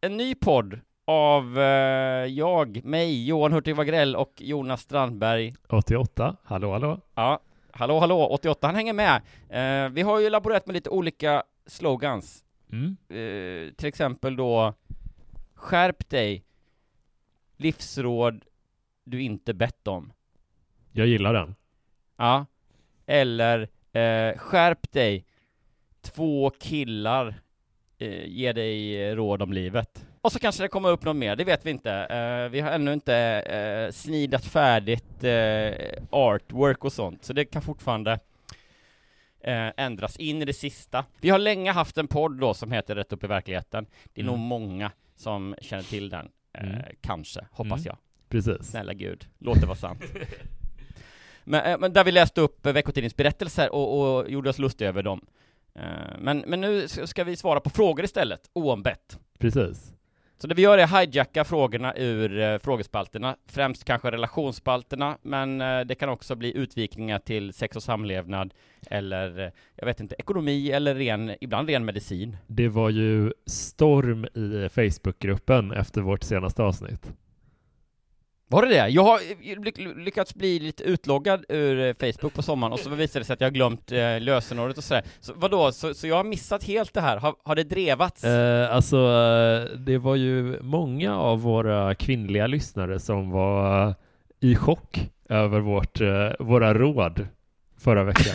En ny podd av eh, jag, mig, Johan Hurtig Wagrell och Jonas Strandberg. 88, hallå hallå. Ja, hallå hallå, 88, han hänger med. Eh, vi har ju laborerat med lite olika slogans. Mm. Eh, till exempel då Skärp dig! Livsråd du inte bett om. Jag gillar den. Ja. Eller eh, Skärp dig! Två killar eh, ger dig råd om livet. Och så kanske det kommer upp något mer, det vet vi inte. Eh, vi har ännu inte eh, snidat färdigt eh, artwork och sånt, så det kan fortfarande eh, ändras in i det sista. Vi har länge haft en podd då som heter Rätt upp i verkligheten. Det är Mm. nog många som känner till den, Mm. kanske, hoppas Mm. jag. Precis. Snälla gud, låt det vara sant. men, men där vi läste upp veckotidningsberättelser och, och gjorde oss lustiga över dem. Eh, Men, men nu ska vi svara på frågor istället, oombett. Precis. Så det vi gör är hijacka frågorna ur eh, frågespalterna, främst kanske relationsspalterna, men eh, det kan också bli utvikningar till sex och samlevnad, eller eh, jag vet inte, ekonomi eller ren, ibland ren medicin. Det var ju storm i Facebookgruppen efter vårt senaste avsnitt. Var det det? Jag har eh, ly- lyckats bli lite utloggad ur eh, Facebook på sommaren och så visade det sig att jag glömt eh, lösenordet och sådär. Så vadå, så, så jag har missat helt det här? Har, har det drevats? Eh, alltså, eh, det var ju många av våra kvinnliga lyssnare som var i chock över vårt, eh, våra råd förra veckan.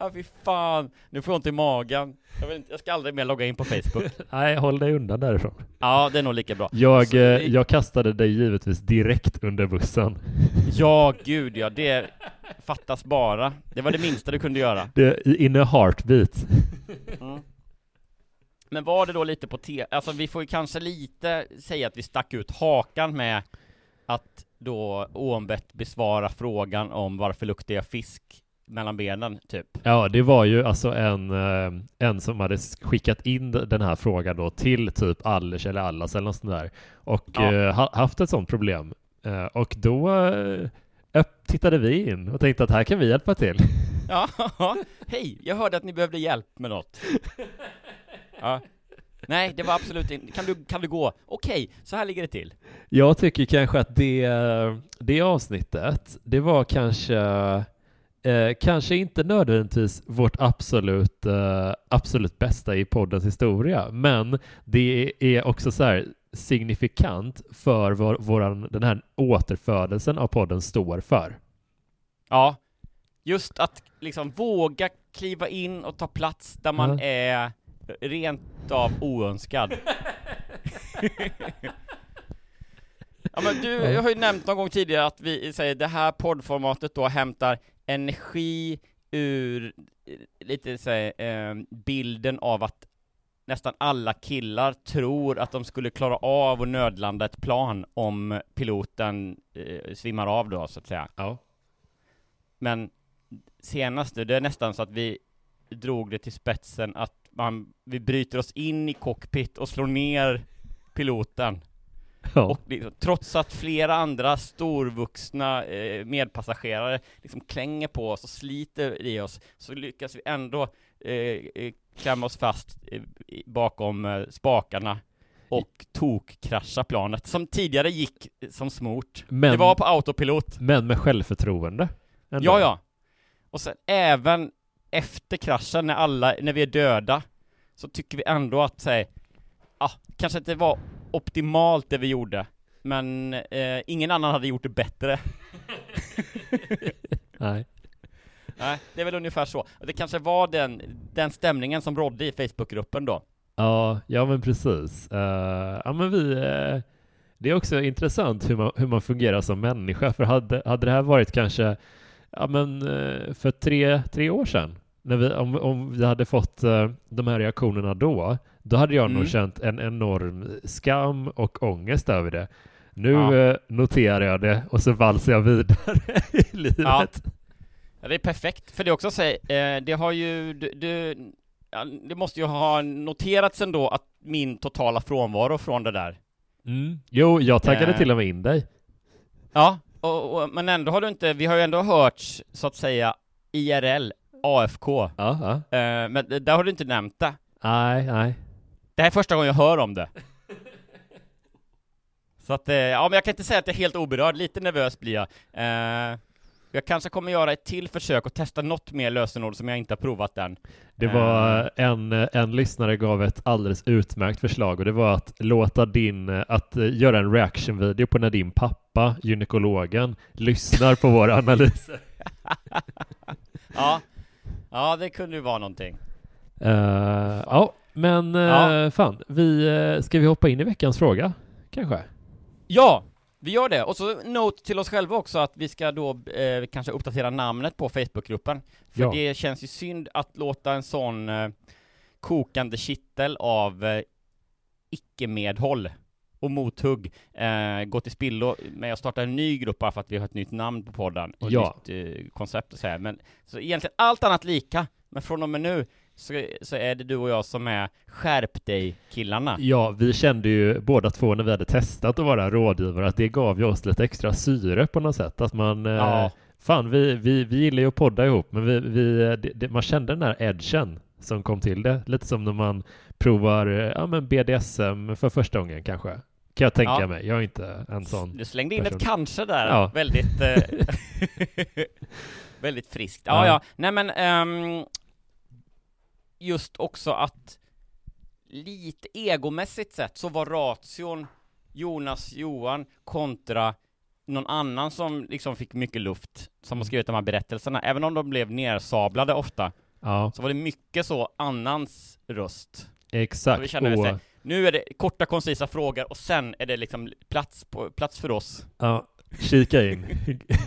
ah, fy fan, nu får jag ont i magen. Jag, vill inte, jag ska aldrig mer logga in på Facebook. Nej, håll dig undan därifrån. Ja, det är nog lika bra. Jag, Så eh, det- jag kastade dig givetvis direkt under bussen. Ja, gud ja, det fattas bara. Det var det minsta du kunde göra. Det, in a heartbeat. Mm. Men var det då lite på te, alltså vi får ju kanske lite säga att vi stack ut hakan med att då oombett besvara frågan om varför luktar jag fisk mellan benen, typ. Ja, det var ju alltså en, eh, en som hade skickat in den här frågan då till typ Allers eller Allas eller något sånt där och Ja. eh, ha, haft ett sånt problem. Eh, och då tittade vi in och tänkte att här kan vi hjälpa till. Ja, hej, jag hörde att ni behövde hjälp med något. Ja. Nej, det var absolut inte, kan du, kan du gå? Okej, så här ligger det till. Jag tycker kanske att det, det avsnittet, det var kanske eh, kanske inte nödvändigtvis vårt absolut, eh, absolut bästa i poddens historia, men det är också så här signifikant för vad våran, den här återfödelsen av podden står för. Ja, just att liksom våga kliva in och ta plats där man Ja. är rent av oönskad. ja men du, jag har ju nämnt någon gång tidigare att vi säger det här poddformatet då hämtar energi ur eh, lite så här, eh, bilden av att nästan alla killar tror att de skulle klara av att nödlanda ett plan om piloten eh, svimmar av då, så att säga. Ja. Men senast nu, det är nästan så att vi drog det till spetsen att man, vi bryter oss in i cockpit och slår ner piloten. Ja. Och liksom, trots att flera andra storvuxna eh, medpassagerare liksom klänger på oss och sliter i oss, så lyckas vi ändå eh, eh, klämma oss fast eh, bakom eh, spakarna och tokkrascha planet, som tidigare gick eh, som smort. Men- Det var på autopilot. Men med självförtroende. ändå. Ja, ja. Och sen även efter kraschen, när alla, när vi är döda, så tycker vi ändå att, säg, ah, kanske inte var optimalt det vi gjorde, men eh, ingen annan hade gjort det bättre. Nej. Nej, det är väl ungefär så. Det kanske var den, den stämningen som rådde i Facebookgruppen då. Ja, ja men precis. Eh, ja men vi, eh, det är också intressant hur man, hur man fungerar som människa, för hade, hade det här varit kanske, ja men eh, för tre, tre år sedan, när vi, om, om vi hade fått de här reaktionerna då, då hade jag nog Mm. känt en enorm skam och ångest över det. Nu Ja. eh, noterar jag det och så valsar jag vidare i livet. Ja. Ja, det är perfekt, för det också så, eh, det har ju, du, du ja, det måste ju ha noterats ändå att min totala frånvaro från det där Mm. Jo, jag taggade Eh. till och med in dig. Ja, och, och, men ändå har du inte, vi har ju ändå hört så att säga IRL, AFK, Ja, ja. eh, men det- där har du inte nämnt det. Nej, nej. Det här är första gången jag hör om det. Så att, eh, ja men jag kan inte säga att jag är helt oberörd, lite nervös blir jag. Eh, jag kanske kommer göra ett till försök och testa något mer lösenord som jag inte har provat än. Det var en, en lyssnare gav ett alldeles utmärkt förslag och det var att låta din, att eh, göra en reaction-video på när din pappa, gynekologen, lyssnar på våra analyser. Ja, ja det kunde ju vara någonting. Eh, ja, men uh, Ja. fan, vi, eh, ska vi hoppa in i veckans fråga? Kanske? Ja, vi gör det. Och så note till oss själva också att vi ska då eh, kanske uppdatera namnet på Facebookgruppen. För Ja. det känns ju synd att låta en sån eh, kokande kittel av eh, icke-medhåll och mothugg eh, gå till spillo med att starta en ny grupp bara för att vi har ett nytt namn på podden och Ja. ett nytt eh, koncept och så här. Men så egentligen allt annat lika, men från och med nu så, så är det du och jag som är skärp dig-killarna. Ja, vi kände ju båda två när vi hade testat att vara rådgivare att det gav ju oss lite extra syre på något sätt. Att man, eh, Ja. fan vi, vi, vi gillar ju att podda ihop, men vi, vi, det, man kände den där edgen som kom till det. Lite som när man provar eh, ja, men BDSM för första gången kanske. Kan jag tänka Ja. mig. Jag är inte en sån. Du slängde in person. ett kanske där, Ja. väldigt eh, Väldigt friskt. Ja, Ja. ja, nej men ehm, Just också att Lite egomässigt sett så var ration Jonas Johan kontra någon annan som liksom fick mycket luft Som har skrivit de här berättelserna, även om de blev nersablade ofta Ja, Så var det mycket så annans röst Så exakt. känner så här, Nu är det korta koncisa frågor och sen är det liksom plats, på, plats för oss ja, kika in.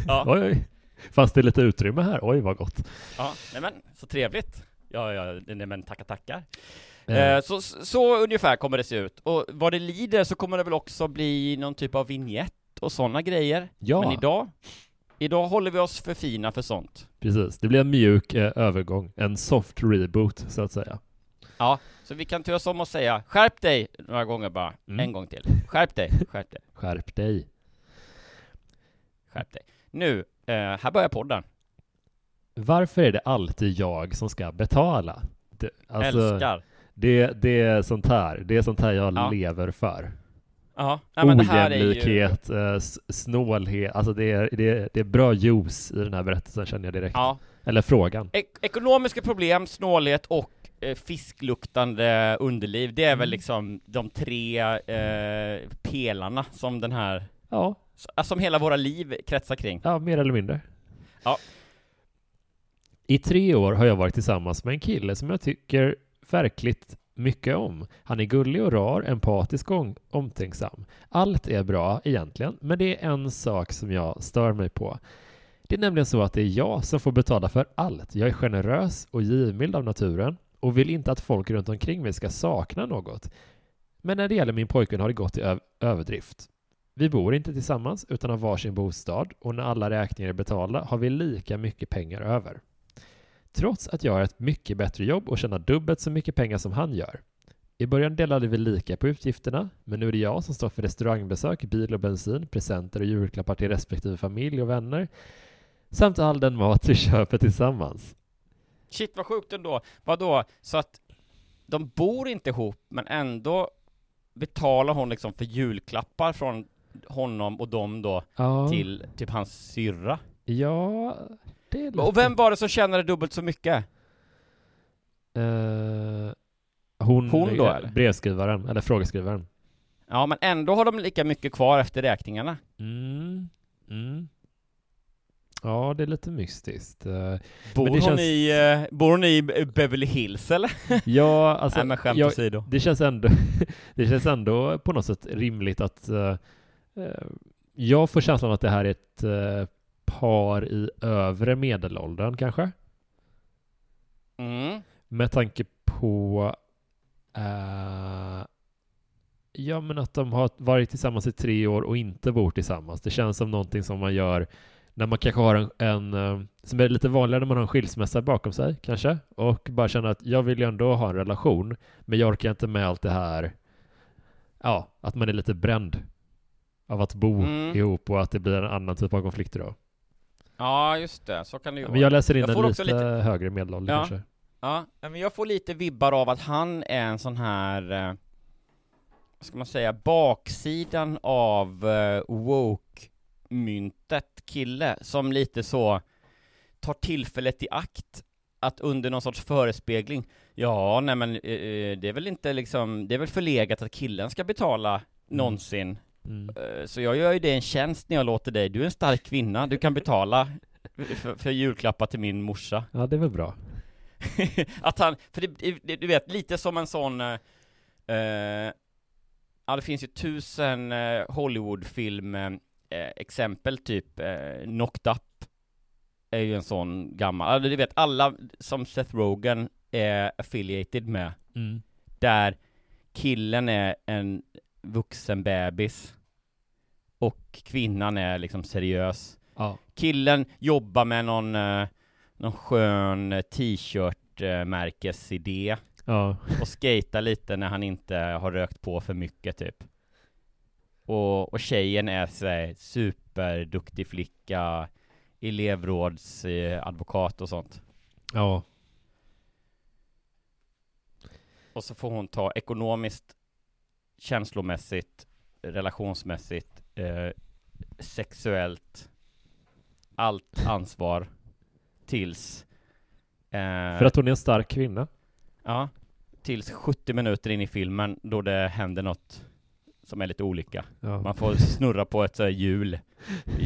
Ja. oj, oj. Fanns det lite utrymme här? Oj, vad gott. Ja, nej men, så trevligt. Ja, ja, nej men tackar tackar. Eh, Eh, så, så ungefär kommer det se ut. Och vad det lider så kommer det väl också bli någon typ av vignett och sådana grejer. ja. Men idag, idag håller vi oss för fina för sånt. Precis, det blir en mjuk eh, övergång, en soft reboot så att säga. Ja, så vi kan turas om och säga skärp dig några gånger bara. Mm. En gång till. Skärp dig, skärp dig, Skärp dig. skärp dig. Nu, eh, här börjar podden. Varför är det alltid jag som ska betala? Det, alltså, Älskar. Det, det är sånt här, det är sånt här jag Ja. lever för. Ja, ja men det här är ju... Ojämlikhet, eh, snålhet, alltså det är, det, är, det är bra juice i den här berättelsen känner jag direkt. Ja, Eller frågan. Ek- ekonomiska problem, snålhet och eh, fiskluktande underliv, det är väl Mm. liksom de tre eh, pelarna som den här, Ja, som hela våra liv kretsar kring. ja, mer eller mindre. Ja. I tre år har jag varit tillsammans med en kille som jag tycker verkligt mycket om. Han är gullig och rar, empatisk och omtänksam. Allt är bra egentligen, men det är en sak som jag stör mig på. Det är nämligen så att det är jag som får betala för allt. Jag är generös och givmild av naturen och vill inte att folk runt omkring mig ska sakna något. Men när det gäller min pojkvän har det gått i överdrift. Vi bor inte tillsammans utan har varsin bostad och när alla räkningar är betalda har vi lika mycket pengar över trots att jag har ett mycket bättre jobb och tjänar dubbelt så mycket pengar som han gör. I början delade vi lika på utgifterna, men nu är det jag som står för restaurangbesök, bil och bensin, presenter och julklappar till respektive familj och vänner, samt all den mat vi köper tillsammans. Shit vad sjukt ändå. Vadå? Så att de bor inte ihop, men ändå betalar hon liksom för julklappar från honom och dem då Ja, till typ hans syrra? ja det är lite... Och vem var det som tjänade dubbelt så mycket? Eh, hon, Hon då, eller? Brevskrivaren, eller frågeskrivaren. Ja, men ändå har de lika mycket kvar efter räkningarna. Mm. Mm. Ja, det är lite mystiskt. Eh, Bor, det hon känns- i, eh, bor hon i Beverly Hills eller? ja, alltså, Nej men skämt jag, åsido. det känns ändå, det känns ändå på något sätt rimligt att eh, jag får känslan att det här är ett eh, par i övre medelåldern kanske. Mm. Med tanke på eh, Ja men att de har varit tillsammans i tre år och inte bor tillsammans. Det känns som någonting som man gör när man kanske har en, en eh, som är lite vanligare när man har en skilsmässa bakom sig kanske och bara känner att jag vill ju ändå ha en relation men jag orkar inte med allt det här ja, att man är lite bränd av att bo Mm. ihop och att det blir en annan typ av konflikter då. Ja, just det. Så kan det ju Men vara. jag läser in Jag en får lite, också lite- högre medelålder Ja. kanske. Ja, men jag får lite vibbar av att han är en sån här, eh, vad ska man säga, baksidan av eh, woke-myntet kille, som lite så tar tillfället i akt att under någon sorts förespegling, ja, nej men eh, eh, det är väl inte liksom, det är väl förlegat att killen ska betala någonsin, Mm. Eh, så jag gör ju det en tjänst när jag låter dig, du är en stark kvinna, du kan betala för, för julklappar till min morsa. Ja, det är väl bra. att han, för det, det, du vet, lite som en sån eh, eh, Ja det finns ju tusen eh, Hollywoodfilm eh, exempel typ eh, Knocked Up Är ju en sån gammal, alltså, du vet alla som Seth Rogen är affiliated med Mm. Där killen är en vuxen bebis Och kvinnan är liksom seriös Ja. killen jobbar med någon, eh, någon skön eh, t-shirt eh, märkesidé Ja. och skejtar lite när han inte har rökt på för mycket typ. Och, och tjejen är såhär superduktig flicka, elevrådsadvokat eh, advokat och sånt. Ja. Och så får hon ta ekonomiskt, känslomässigt, relationsmässigt, eh, sexuellt, allt ansvar tills eh, För att hon är en stark kvinna. Ja, tills 70 minuter in i filmen då det händer något som är lite olika. Ja. Man får snurra på ett hjul,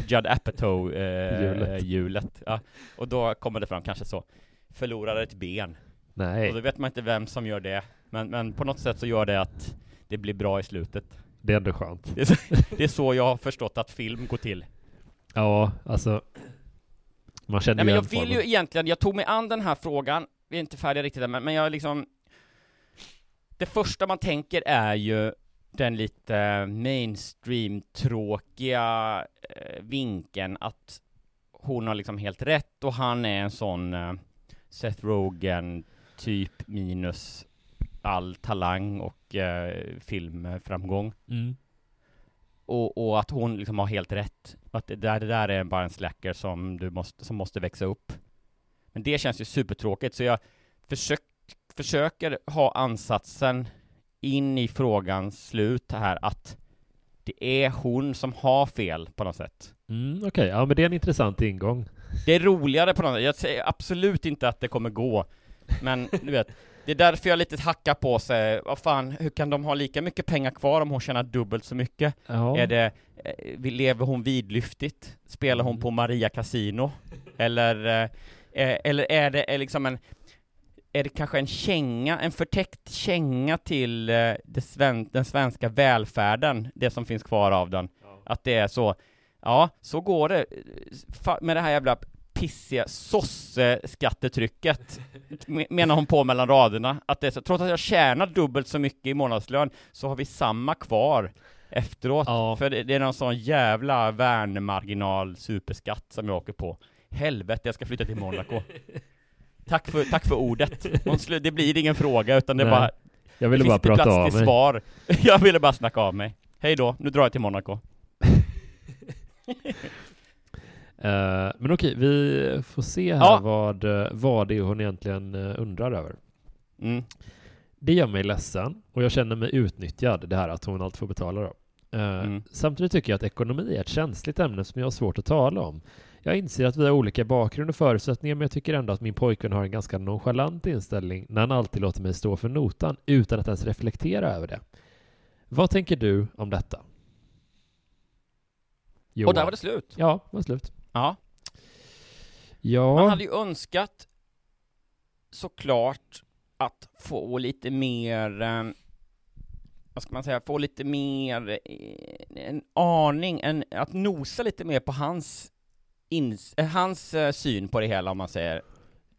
Judd Apatow eh. Ja. Och då kommer det fram kanske så, förlorar ett ben. Nej, Och då vet man inte vem som gör det, men, men på något sätt så gör det att det blir bra i slutet. det är ändå skönt. Det är så, det är så jag har förstått att film går till. Ja, alltså. Man känner Nej men jag vill ju egentligen, jag tog mig an den här frågan, vi är inte färdiga riktigt än, men, men jag liksom Det första man tänker är ju den lite mainstream tråkiga eh, vinkeln att hon har liksom helt rätt och han är en sån eh, Seth Rogen typ minus all talang och eh, filmframgång Mm. och, och att hon liksom har helt rätt. Att det där, det där är bara en slacker som du måste, som måste växa upp. Men det känns ju supertråkigt, så jag försök, försöker ha ansatsen in i frågans slut här att det är hon som har fel på något sätt. Mm, Okej, ja men det är en intressant ingång. Det är roligare på något sätt. Jag säger absolut inte att det kommer gå. Men du vet, det är därför jag lite hackar på sig. Vad fan, hur kan de ha lika mycket pengar kvar om hon tjänar dubbelt så mycket? Ja. Är det, eh, lever hon vidlyftigt? Spelar hon Mm. på Maria Casino? Eller, eh, eh, eller är det är liksom en, är det kanske en känga, en förtäckt känga till det sven, den svenska välfärden, det som finns kvar av den? Att det är så, ja, så går det med det här jävla pissiga sosse-skattetrycket, me- menar hon på mellan raderna, att det är så, trots att jag tjänar dubbelt så mycket i månadslön, så har vi samma kvar efteråt. Ja. För det, det är någon sån jävla värnmarginal superskatt som jag åker på. Helvete, jag ska flytta till Monaco. Tack för, tack för ordet. Det blir ingen fråga utan det är bara, Jag ville bara prata plats av till mig. svar. Jag ville bara snacka av mig. Hej då, nu drar jag till Monaco. Eh, men okej, vi får se här Ja. vad, eh, vad det är hon egentligen eh, undrar över. Mm. Det gör mig ledsen och jag känner mig utnyttjad, det här att hon alltid får betala då. Mm. Samtidigt tycker jag att ekonomi är ett känsligt ämne som jag har svårt att tala om. Jag inser att vi har olika bakgrund och förutsättningar men jag tycker ändå att min pojkvän har en ganska nonchalant inställning när han alltid låter mig stå för notan utan att ens reflektera över det. Vad tänker du om detta? Johan. Och där var det slut. Ja, det var slut. Ja. Ja. Man hade ju önskat såklart att få lite mer, eh, vad ska man säga, få lite mer, eh, en aning, en, att nosa lite mer på hans, ins, eh, hans syn på det hela om man säger.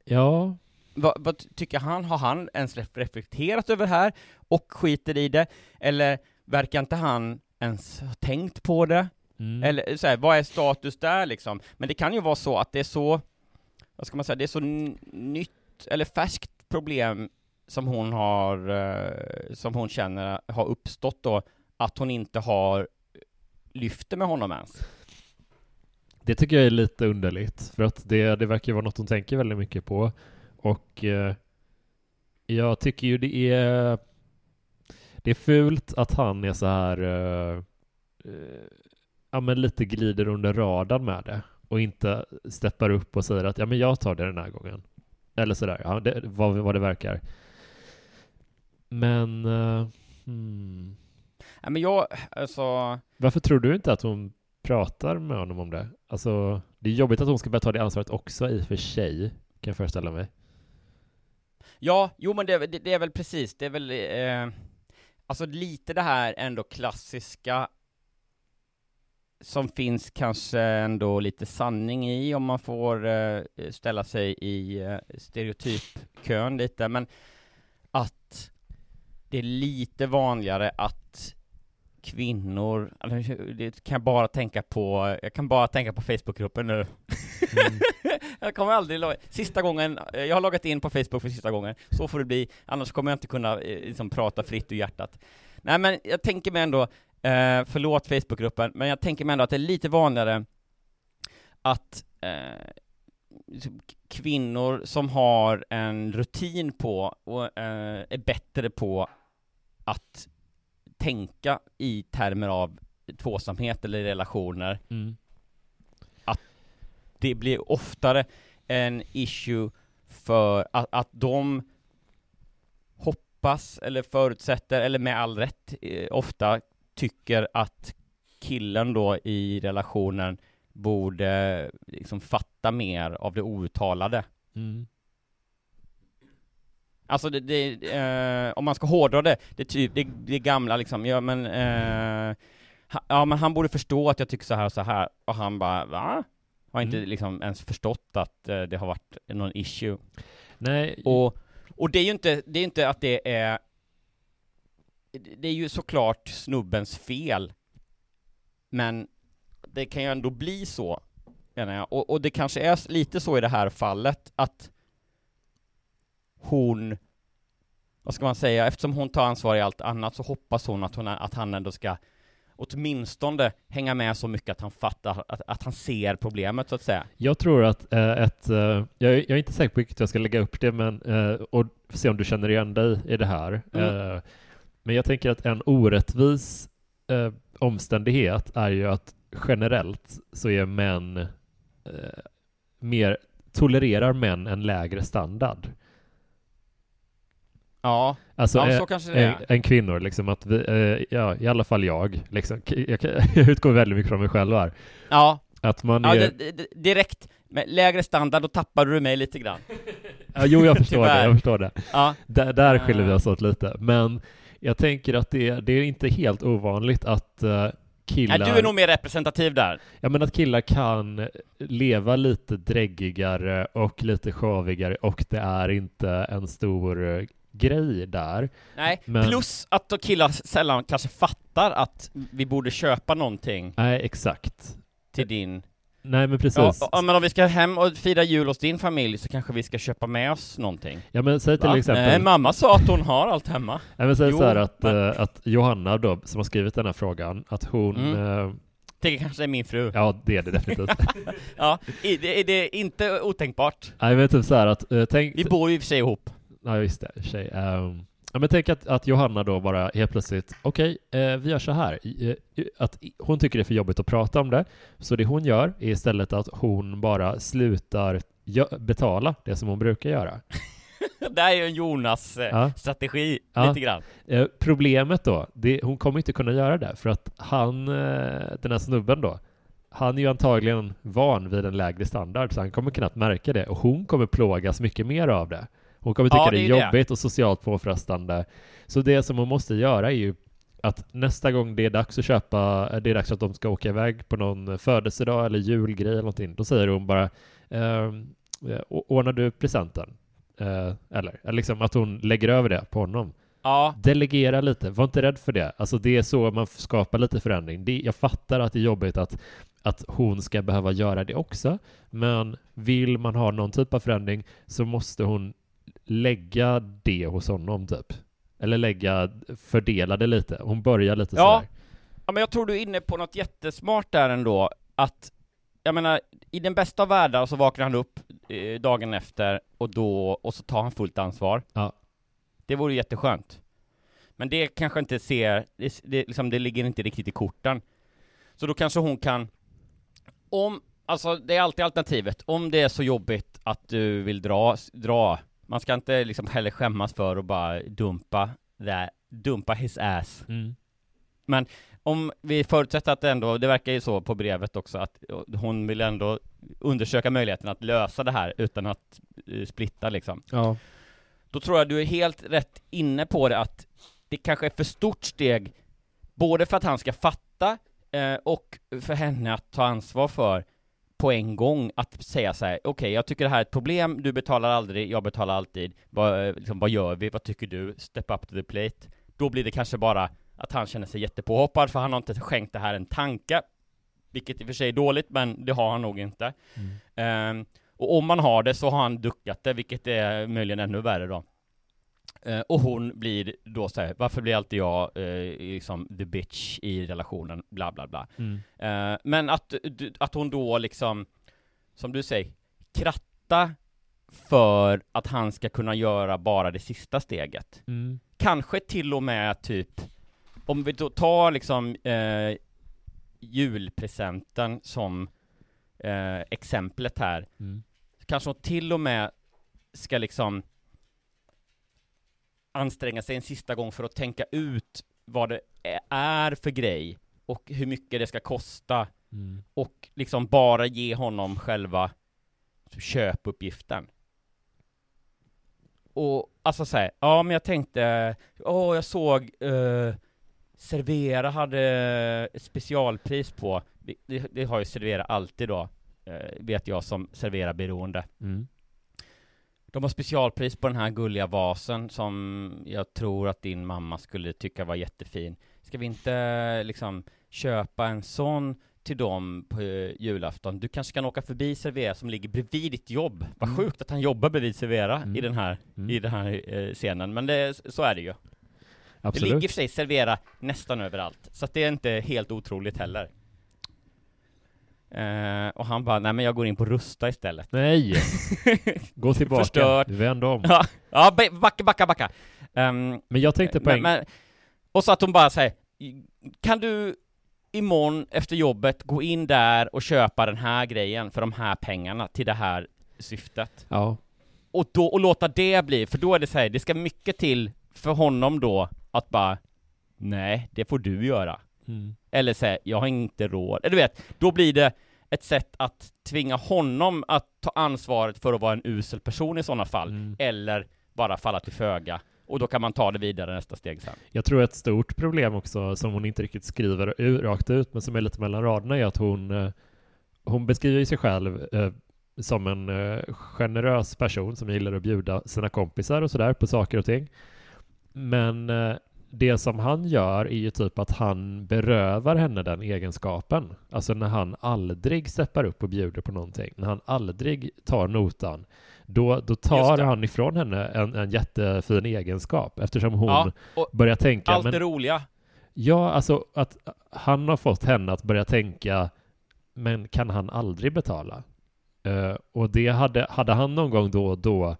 Ja. Vad, vad tycker han? Har han ens ref- reflekterat över det här och skiter i det? Eller verkar inte han ens ha tänkt på det? Mm. Eller så här, vad är status där liksom? Men det kan ju vara så att det är så, vad ska man säga, det är så nytt eller färskt problem som hon har, eh, som hon känner har uppstått då, att hon inte har lyft det med honom ens. Det tycker jag är lite underligt, för att det, det verkar vara något hon tänker väldigt mycket på. Och eh, jag tycker ju det är det är fult att han är så här eh, eh, ja men lite glider under radarn med det och inte steppar upp och säger att ja men jag tar det den här gången. Eller sådär, ja, det, vad, vad det verkar. Men eh, hmm. Ja, men jag, alltså, Varför tror du inte att hon pratar med honom om det? Alltså, det är jobbigt att hon ska börja ta det ansvaret också i och för sig, kan jag föreställa mig. ja, jo men det, det, det är väl precis, det är väl, eh, alltså lite det här ändå klassiska som finns kanske ändå lite sanning i om man får eh, ställa sig i eh, stereotypkön lite, men att det är lite vanligare att kvinnor, alltså, det kan jag bara tänka på, jag kan bara tänka på Facebookgruppen nu. Mm. jag kommer aldrig, sista gången, eh, jag har loggat in på Facebook för sista gången, så får det bli, annars kommer jag inte kunna eh, liksom, prata fritt ur hjärtat. Nej men jag tänker mig ändå, eh, förlåt Facebookgruppen, men jag tänker mig ändå att det är lite vanligare att eh, liksom kvinnor som har en rutin på och eh, är bättre på att tänka i termer av tvåsamhet eller relationer, Mm. det blir oftare en issue för att, att de hoppas eller förutsätter, eller med all rätt eh, ofta tycker att killen då i relationen borde liksom fatta mer av det outtalade. Mm. Alltså det, det eh, om man ska hårdra det, det, typ, det, det gamla liksom, ja men, eh, ha, ja men han borde förstå att jag tycker så här och så här, och han bara, va? Har inte Mm. liksom ens förstått att eh, det har varit någon issue. Nej, Och, och det är ju inte, det är inte att det är, det är ju såklart snubbens fel, men det kan ju ändå bli så, menar jag. Och, och det kanske är lite så i det här fallet, att hon, vad ska man säga, eftersom hon tar ansvar i allt annat så hoppas hon att, hon, att han ändå ska åtminstone hänga med så mycket att han fattar, att, att han ser problemet så att säga. jag tror att eh, ett... Eh, jag, är- jag är inte säker på vilket jag ska lägga upp det, men... Eh, och se om du känner igen dig i det här. Mm. Eh, men jag tänker att en orättvis eh, omständighet är ju att generellt så är män eh, mer tolererar män en lägre standard. Ja, Alltså ja eh, så kanske det en, är. en kvinnor, liksom att vi, eh, ja, i alla fall jag, liksom, jag, jag utgår väldigt mycket från mig själv här. Ja, Att man ja är, direkt, med lägre standard, då tappar du mig lite grann. ja, jo jag förstår det, jag förstår det. Ja, Där, där skiljer vi Ah. oss åt lite. Men jag tänker att det, det är inte helt ovanligt att eh, killar, Nej, du är nog mer representativ där. ja, men att killar kan leva lite dräggigare och lite sjavigare och det är inte en stor eh, grej där. Nej, Men- plus att killar sällan kanske fattar att vi borde köpa någonting Nej, exakt. till din Nej men precis. ja, men om vi ska hem och fira jul hos din familj så kanske vi ska köpa med oss någonting. Ja men säg till Va? exempel, Nej, mamma sa att hon har allt hemma. nej, men säg Jo, så här att, men- eh, att Johanna då, som har skrivit den här frågan, att hon, Mm. eh, Det kanske är min fru. ja det är det definitivt. Ja, det, det är inte otänkbart. nej men typ så här att, eh, tänk, Vi bor ju i och för sig ihop. Ja, just det. Tjej. Ehm, ja, men tänk att, att Johanna då bara helt plötsligt, okej, eh, vi gör så här. Eh, Att hon tycker det är för jobbigt att prata om det, så det hon gör är istället att hon bara slutar betala det som hon brukar göra. Det här är ju en Jonas-strategi, Ja. lite grann. Eh, problemet då, det, hon kommer inte kunna göra det, för att han, eh, den här snubben då, han är ju antagligen van vid en lägre standard, så han kommer knappt märka det, och hon kommer plågas mycket mer av det. Hon kommer tycka Ja, det det är det. jobbigt och socialt påfrestande. Så det som hon måste göra är ju att nästa gång det är dags att köpa, det är dags att de ska åka iväg på någon födelsedag eller julgrej eller någonting, då säger hon bara ehm, eh, ordnar du presenten? Eh, eller, eller liksom att hon lägger över det på honom. Ja, Delegera lite, var inte rädd för det. Alltså det är så man skapar lite förändring. Det, jag fattar att det är jobbigt att, att hon ska behöva göra det också, men vill man ha någon typ av förändring så måste hon lägga det hos honom typ. Eller lägga, fördela det lite. Hon börjar lite Ja. sådär. Ja men jag tror du är inne på något jättesmart där ändå, att jag menar, i den bästa av världar så vaknar han upp eh, dagen efter och då, och så tar han fullt ansvar. Ja. Det vore jätteskönt. Men det kanske inte ser, det, det, liksom, det ligger inte riktigt i korten. Så då kanske hon kan, om, alltså det är alltid alternativet, om det är så jobbigt att du vill dra, dra, man ska inte liksom heller skämmas för att bara dumpa, där, dumpa his ass Mm. om vi förutsätter att det ändå, det verkar ju så på brevet också, att hon vill ändå undersöka möjligheten att lösa det här utan att eh, splitta liksom. Ja. Då tror jag du är helt rätt inne på det att det kanske är för stort steg, både för att han ska fatta eh, och för henne att ta ansvar för på en gång att säga så här: okej jag tycker det här är ett problem, du betalar aldrig, jag betalar alltid, vad, eh, liksom, vad gör vi, vad tycker du, step up to the plate. Då blir det kanske bara att han känner sig jättepåhoppad för han har inte skänkt det här en tanke, vilket i och för sig är dåligt, men det har han nog inte. Mm. Ehm, och om man har det så har han duckat det, vilket är möjligen ännu värre då. Eh, och hon blir då såhär, varför blir alltid jag eh, liksom the bitch i relationen, bla bla bla. Mm. Eh, men att, att hon då liksom, som du säger, kratta för att han ska kunna göra bara det sista steget. Mm. Kanske till och med typ, om vi då tar liksom eh, julpresenten som eh, exemplet här, Mm. kanske hon till och med ska liksom anstränga sig en sista gång för att tänka ut vad det är för grej och hur mycket det ska kosta Mm. och liksom bara ge honom själva köpuppgiften. Och alltså såhär, ja men jag tänkte, åh jag såg eh, Servera hade ett specialpris på, det, det, har ju Servera alltid då, eh, vet jag som servera beroende. Mm. De har specialpris på den här gulliga vasen som jag tror att din mamma skulle tycka var jättefin. Ska vi inte liksom köpa en sån till dem på eh, julafton? Du kanske kan åka förbi Servera som ligger bredvid ditt jobb. Vad Mm. sjukt att han jobbar bredvid Servera Mm. i den här, Mm. i den här eh, scenen, men det, så är det ju. Det Absolut. ligger för sig Servera nästan överallt, så det är inte helt otroligt heller. Eh, och han bara, nej men jag går in på Rusta istället. Nej! Gå tillbaka. Förstört. Vänd om. Ja, ja ba- backa, backa, backa. Ehm, Men jag tänkte på en... men, och så att hon bara säger, kan du imorgon efter jobbet gå in där och köpa den här grejen för de här pengarna till det här syftet? Ja. Och då, och låta det bli, för då är det så här, det ska mycket till för honom då att bara, nej, det får du göra. Mm. Eller säga, jag har inte råd. Eller du vet, då blir det ett sätt att tvinga honom att ta ansvaret för att vara en usel person i sådana fall. Mm. Eller bara falla till föga. Och då kan man ta det vidare nästa steg sen. Jag tror ett stort problem också, som hon inte riktigt skriver rakt ut, men som är lite mellan raderna, är att hon, eh, hon beskriver sig själv eh, som en eh, generös person som gillar att bjuda sina kompisar och sådär på saker och ting. Men eh, det som han gör är ju typ att han berövar henne den egenskapen. Alltså när han aldrig steppar upp och bjuder på någonting, när han aldrig tar notan, då, då tar han ifrån henne en, en jättefin egenskap eftersom hon Ja, börjar tänka allt men, det roliga. Ja, alltså att han har fått henne att börja tänka men kan han aldrig betala? Eh, och det hade, hade han någon gång då och då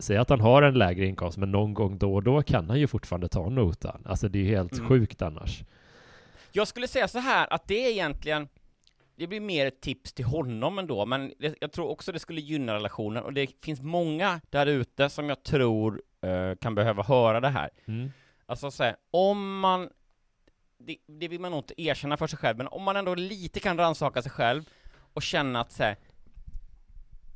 Säg att han har en lägre inkomst, men någon gång då och då kan han ju fortfarande ta notan. Alltså det är ju helt Mm. sjukt annars. Jag skulle säga så här att det är egentligen det blir mer ett tips till honom ändå, men det, jag tror också det skulle gynna relationen, och det finns många där ute som jag tror eh, kan behöva höra det här. Mm. Alltså så här, om man, det, det vill man nog inte erkänna för sig själv, men om man ändå lite kan rannsaka sig själv och känna att så här,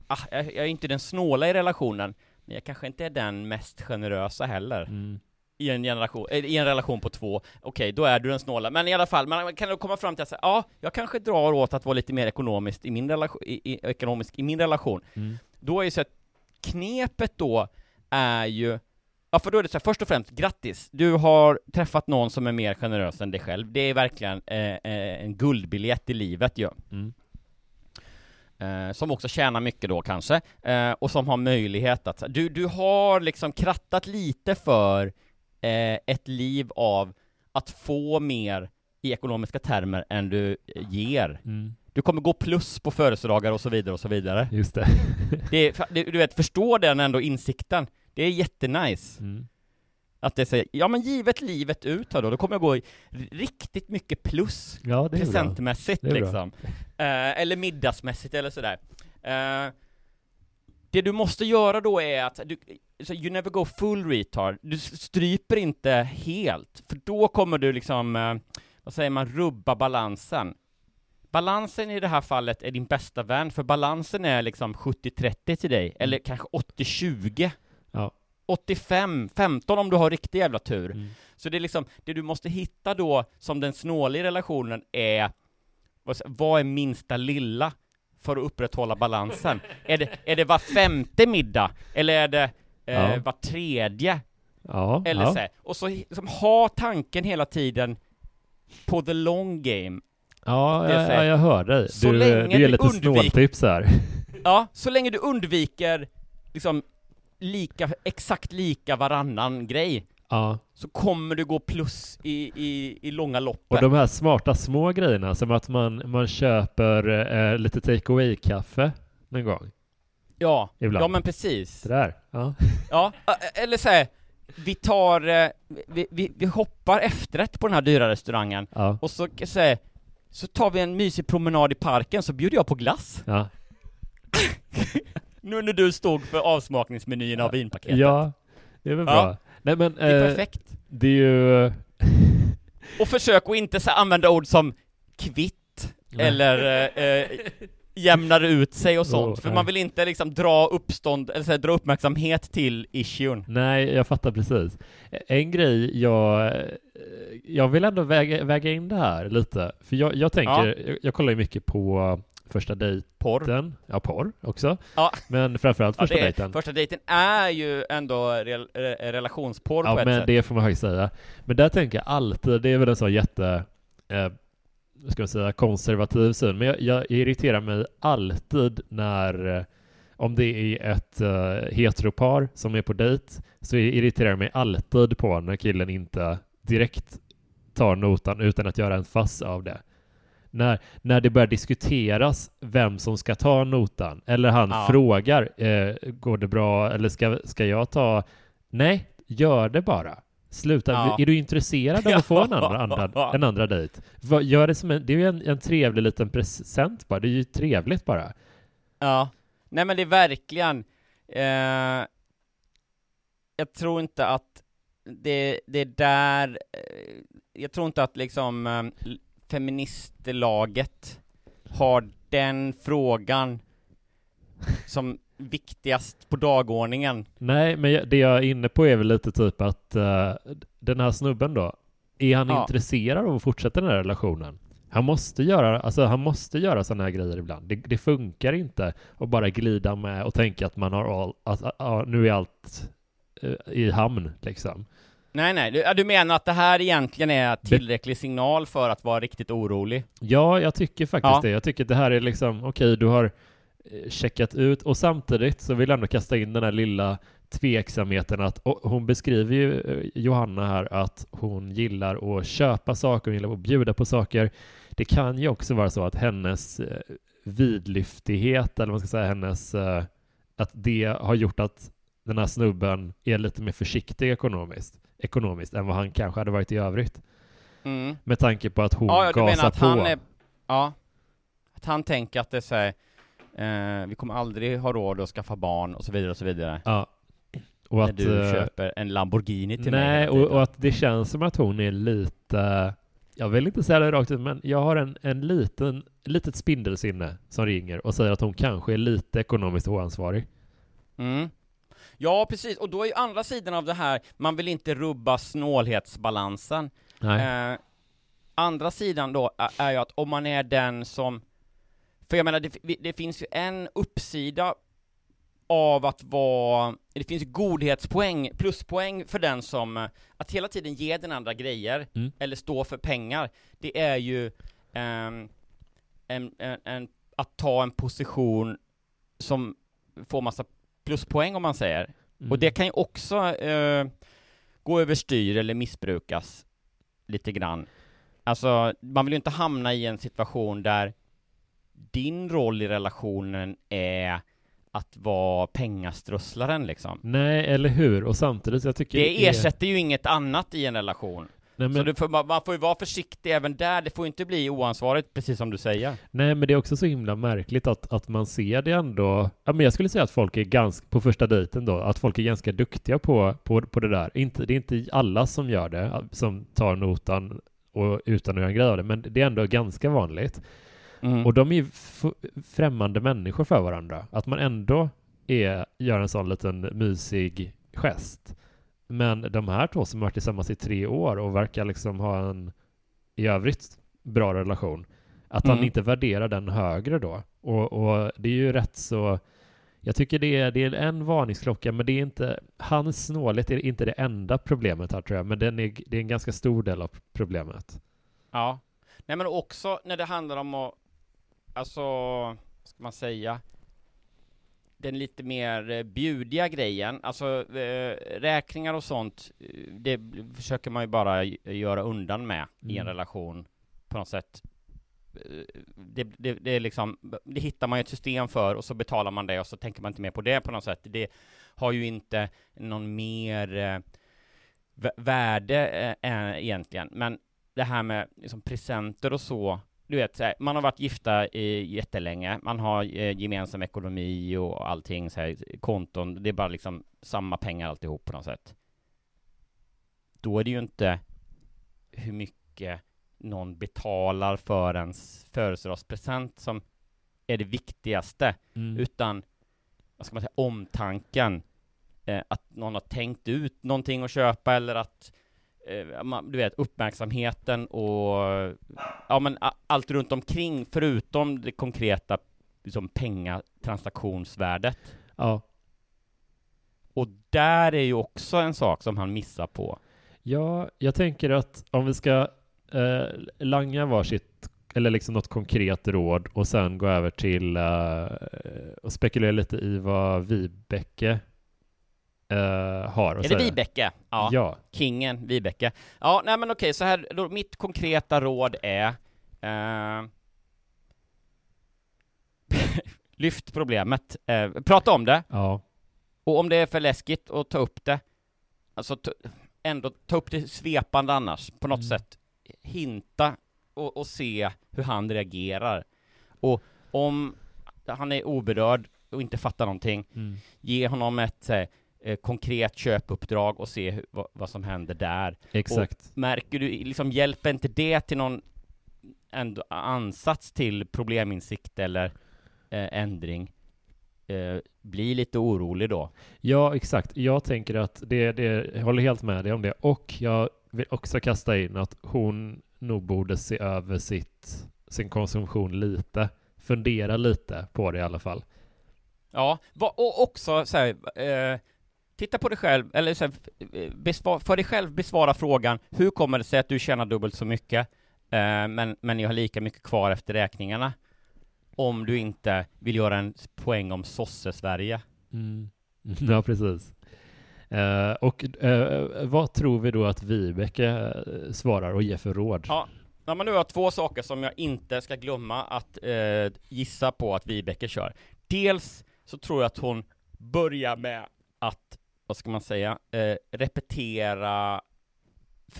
ah, jag, jag är inte den snåla i relationen, men jag kanske inte är den mest generösa heller Mm. i en generation, eh, i en relation på två, okej, då är du den snåla. Men i alla fall, man kan då komma fram till att säga, ja, jag kanske drar åt att vara lite mer ekonomiskt i min relation, i, i, ekonomisk i min relation. Mm. Då är ju så att knepet då är ju, ja för då är det så här, först och främst, grattis, du har träffat någon som är mer generös än dig själv. Det är verkligen eh, eh, en guldbiljett i livet ju. Mm. Eh, som också tjänar mycket då kanske, eh, och som har möjlighet att, du, du har liksom krattat lite för eh, ett liv av att få mer i ekonomiska termer än du eh, ger. Mm. Du kommer gå plus på födelsedagar och så vidare och så vidare. Just det. Det är, du vet, förstå den ändå insikten. Det är jättenice. Mm. Att det säger, ja men givet livet ut här då, då kommer jag gå i riktigt mycket plus Ja, presentmässigt liksom. Eh, eller middagsmässigt eller sådär. Eh, det du måste göra då är att, du, så you never go full retard, du stryper inte helt, för då kommer du liksom, eh, vad säger man, rubba balansen. Balansen i det här fallet är din bästa vän, för balansen är liksom 70-30 till dig, eller kanske 80-20. Ja. 85-15 om du har riktig jävla tur. Mm. Så det är liksom, det du måste hitta då som den snåliga relationen är, vad, är minsta lilla för att upprätthålla balansen? är, det, är det var femte middag? Eller är det eh, Ja. var tredje? Ja, Eller ja. så här. Och så liksom, ha tanken hela tiden på the long game. ja, det är ja, så här. ja, jag hör dig. Du, du ger lite undvik- snåltips här. Ja, så länge du undviker liksom lika, exakt lika varannan grej, Ja. så kommer du gå plus i, i, i långa loppet. Och de här smarta små grejerna, som att man, man köper eh, lite take away-kaffe någon gång. Ja, Ibland. ja men precis. Det där. Ja. Ja, eller så här, vi tar, eh, vi, vi, vi hoppar efterrätt på den här dyra restaurangen, Ja. och så, så, här, så tar vi en mysig promenad i parken, så bjuder jag på glass. Ja. Nu när du stod för avsmakningsmenyn av vinpaketet. ja, det är väl Ja. bra. Nej men, Det är eh, perfekt. det är ju... Och försök att inte använda ord som kvitt, Nej. eller eh, eh, jämnar ut sig och sånt, Oh, för nej. man vill inte liksom dra uppstånd, eller så här, dra uppmärksamhet till issuen. Nej, jag fattar precis. En grej jag... eh, Jag vill ändå väga, väga in det här lite. För jag, jag tänker, jag, jag kollar ju mycket på första dejten. Porr. Ja, porr också. Ja. Men framförallt Ja, första det är, dejten. första dejten är ju ändå rel, re, relationsporr Ja, på ett men sätt. det får man faktiskt säga. Men där tänker jag alltid, det är väl en sån jätte, eh, ska man säga, konservativ syn. Men jag, jag irriterar mig alltid när, eh, om det är ett eh, heteropar som är på dejt, så irriterar jag mig alltid på när killen inte direkt tar notan utan att göra en fass av det. När, när det börjar diskuteras vem som ska ta notan, eller han Ja. frågar, eh, går det bra, eller ska, ska jag ta? Nej, gör det bara. Sluta. Ja. Är du intresserad av att få en andra, andra, en andra dejt? Gör det som en, det är ju en, en trevlig liten present bara. Det är ju trevligt bara. Ja. Nej men det är verkligen, eh, jag tror inte att det, det är där, eh, jag tror inte att liksom eh, feministlaget har den frågan som viktigast på dagordningen. Nej, men det jag är inne på är väl lite typ att eh, den här snubben då, är han Ja. intresserad av att fortsätta den här relationen? Han måste göra, alltså han måste göra sådana här grejer ibland. Det, det funkar inte att bara glida med och tänka att man har all, att, att, ja, nu är allt eh, i hamn liksom. Nej, nej, du, du menar att det här egentligen är tillräcklig signal för att vara riktigt orolig? Ja, jag tycker faktiskt Ja. det. Jag tycker att det här är liksom, okej, du har eh, checkat ut och samtidigt så vill jag ändå kasta in den här lilla tveksamheten att hon beskriver ju eh, Johanna här att hon gillar att köpa saker, hon gillar att bjuda på saker. Det kan ju också vara så att hennes eh, vidlyftighet, eller vad man ska säga, hennes att det har gjort att den här snubben är lite mer försiktig ekonomiskt, ekonomiskt än vad han kanske hade varit i övrigt. Mm. Med tanke på att hon Ja, du menar gasar att på. han är, ja, att han tänker att det är så här, eh, vi kommer aldrig ha råd att skaffa barn och så vidare och så vidare. Ja. Och när att, du eh, köper en Lamborghini till mig nej, och, och att det känns som att hon är lite, jag vill inte säga det rakt ut, men jag har en, en liten, litet spindelsinne som ringer och säger att hon kanske är lite ekonomiskt oansvarig. Mm. Ja, precis, och då är ju andra sidan av det här, man vill inte rubba snålhetsbalansen. Eh, andra sidan då är, ju att om man är den som, för jag menar, det, det finns ju en uppsida av att vara, det finns godhetspoäng, pluspoäng för den som, eh, att hela tiden ge den andra grejer, Mm. eller stå för pengar, det är ju ehm, en, en, en, att ta en position som får massa pluspoäng om man säger. Mm. Och det kan ju också eh, gå överstyr eller missbrukas lite grann. Alltså, man vill ju inte hamna i en situation där din roll i relationen är att vara pengaströsslaren liksom. Nej, eller hur? Och samtidigt, jag tycker Det är- ersätter ju inget annat i en relation. Nej, Så men, du får, man får ju vara försiktig även där, det får ju inte bli oansvarigt, precis som du säger. nej, men det är också så himla märkligt att, att man ser det ändå. Ja, men jag skulle säga att folk är ganska, på första dejten då, att folk är ganska duktiga på, på, på det där. Inte, det är inte alla som gör det, som tar notan och utan att göra en grej av det, men det är ändå ganska vanligt. Mm. Och de är ju främmande människor för varandra. Att man ändå är, gör en sån liten mysig gest. Men de här två som har varit tillsammans i tre år och verkar liksom ha en i övrigt bra relation. Att han Mm. inte värderar den högre då. Och, och det är ju rätt så jag tycker det är, det är en varningsklocka, men det är inte, hans snålhet är inte det enda problemet här tror jag, men den är, det är en ganska stor del av problemet. Ja. Nej men också när det handlar om att, alltså, vad ska man säga, den lite mer eh, bjudiga grejen, alltså eh, räkningar och sånt, eh, det försöker man ju bara göra undan med i en Mm. relation på något sätt. Det, det, det är liksom, det hittar man ju ett system för och så betalar man det och så tänker man inte mer på det på något sätt. Det har ju inte någon mer eh, vä- värde eh, egentligen, men det här med liksom presenter och så, du vet, här, man har varit gifta i jättelänge, man har eh, gemensam ekonomi och allting, så här, konton, det är bara liksom samma pengar alltihop på något sätt. Då är det ju inte hur mycket någon betalar för ens födelsedagspresent som är det viktigaste, Mm. utan, vad ska man säga, omtanken. Eh, att någon har tänkt ut någonting att köpa eller att du vet, uppmärksamheten och ja men allt runt omkring förutom det konkreta liksom pengatransaktionsvärdet. Ja, Och där är ju också en sak som han missar på. Ja, jag tänker att om vi ska eh, langa varsitt, eller liksom något konkret råd och sen gå över till eh, och spekulera lite i vad Vibeke eh, har är det Vibeke? Ja. Ja. Kingen Vibeke. Ja, nej men okej, så här, då, mitt konkreta råd är eh, Lyft problemet, eh, prata om det, ja. och om det är för läskigt att ta upp det, alltså ändå ta upp det svepande annars, på något Mm. sätt hinta och, och se hur han reagerar. Och om han är oberörd och inte fattar någonting, Mm. ge honom ett eh, konkret köpuppdrag och se hur, vad, vad som händer där. Exakt. Märker du, liksom hjälper inte det till någon ändå ansats till probleminsikt eller eh, ändring? Eh, bli lite orolig då. Ja, exakt. Jag tänker att det, det, jag håller helt med dig om det. Och jag vill också kasta in att hon nog borde se över sitt, sin konsumtion lite. Fundera lite på det i alla fall. Ja, och också så här, eh, titta på dig själv, eller eh, besvar, för dig själv besvara frågan, hur kommer det sig att du tjänar dubbelt så mycket, eh, men, men ni har lika mycket kvar efter räkningarna? Om du inte vill göra en poäng om sosse-Sverige. Mm. Ja, precis. Eh, och eh, vad tror vi då att Vibeke eh, svarar och ger för råd? Ja, ja, men nu har jag två saker som jag inte ska glömma att eh, gissa på att Vibeke kör. Dels så tror jag att hon börjar med att, vad ska man säga, eh, repetera,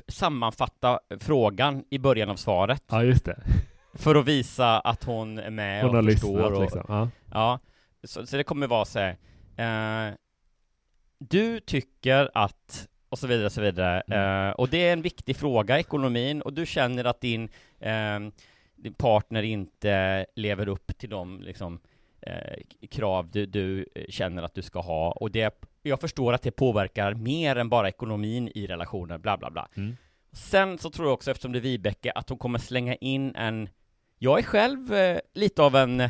sammanfatta frågan i början av svaret. Ja, just det. För att visa att hon är med Hon och har förstår. lyssnat och, liksom. Ja. Ja, så, så det kommer vara så här. Eh, du tycker att, och så vidare, och så vidare. Mm. Eh, och det är en viktig fråga, ekonomin, och du känner att din, eh, din partner inte lever upp till de liksom, eh, krav du, du känner att du ska ha. Och det, jag förstår att det påverkar mer än bara ekonomin i relationen, bla bla bla. Mm. Sen så tror jag också, eftersom det är Vibeke, att hon kommer slänga in en jag är själv eh, lite av en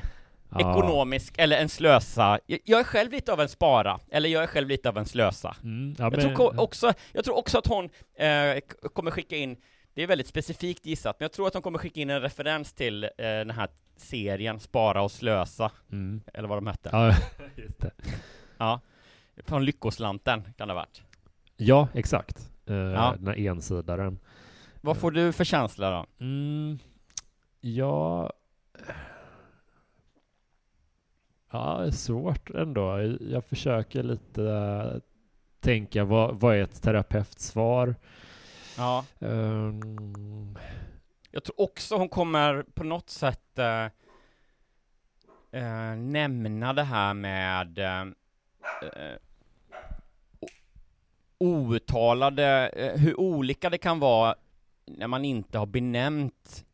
Ja. ekonomisk, eller en slösa. Jag, jag är själv lite av en spara, eller jag är själv lite av en slösa. Mm. Ja, Jag, men- tror också, jag tror också att hon eh, kommer skicka in, det är väldigt specifikt gissat, men jag tror att hon kommer skicka in en referens till eh, den här serien Spara och slösa, Mm. eller vad de hette. Ja, just det. Ja. Från Lyckoslanten kan det ha varit. Ja, exakt. Eh, Ja. Den här ensidaren. Vad får du för känsla då? Mm. Ja... Ja, svårt ändå. Jag försöker lite äh, tänka vad, vad är ett terapeutsvar? Ja. Um, Jag tror också hon kommer på något sätt eh, eh, nämna det här med eh, eh, outtalade, eh, hur olika det kan vara när man inte har benämnt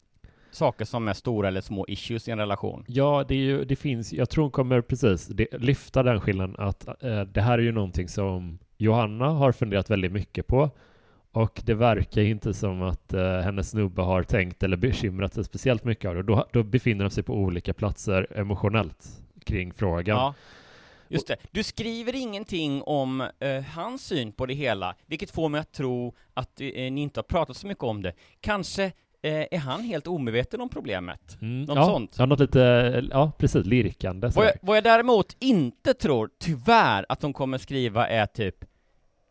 saker som är stora eller små issues i en relation. ja, det, är ju, det finns, jag tror hon kommer precis det, lyfta den skillnaden att eh, det här är ju någonting som Johanna har funderat väldigt mycket på och det verkar inte som att eh, hennes snubbe har tänkt eller bekymrat sig speciellt mycket av det. Då, då befinner de sig på olika platser emotionellt kring frågan. Ja. Just det. Du skriver ingenting om eh, hans syn på det hela, vilket får mig att tro att eh, ni inte har pratat så mycket om det. Kanske eh, är han helt omedveten om problemet. Mm, Något ja, sånt. Ja, något lite, ja precis, lirkande. Vad jag, vad jag däremot inte tror, tyvärr, att de kommer skriva är typ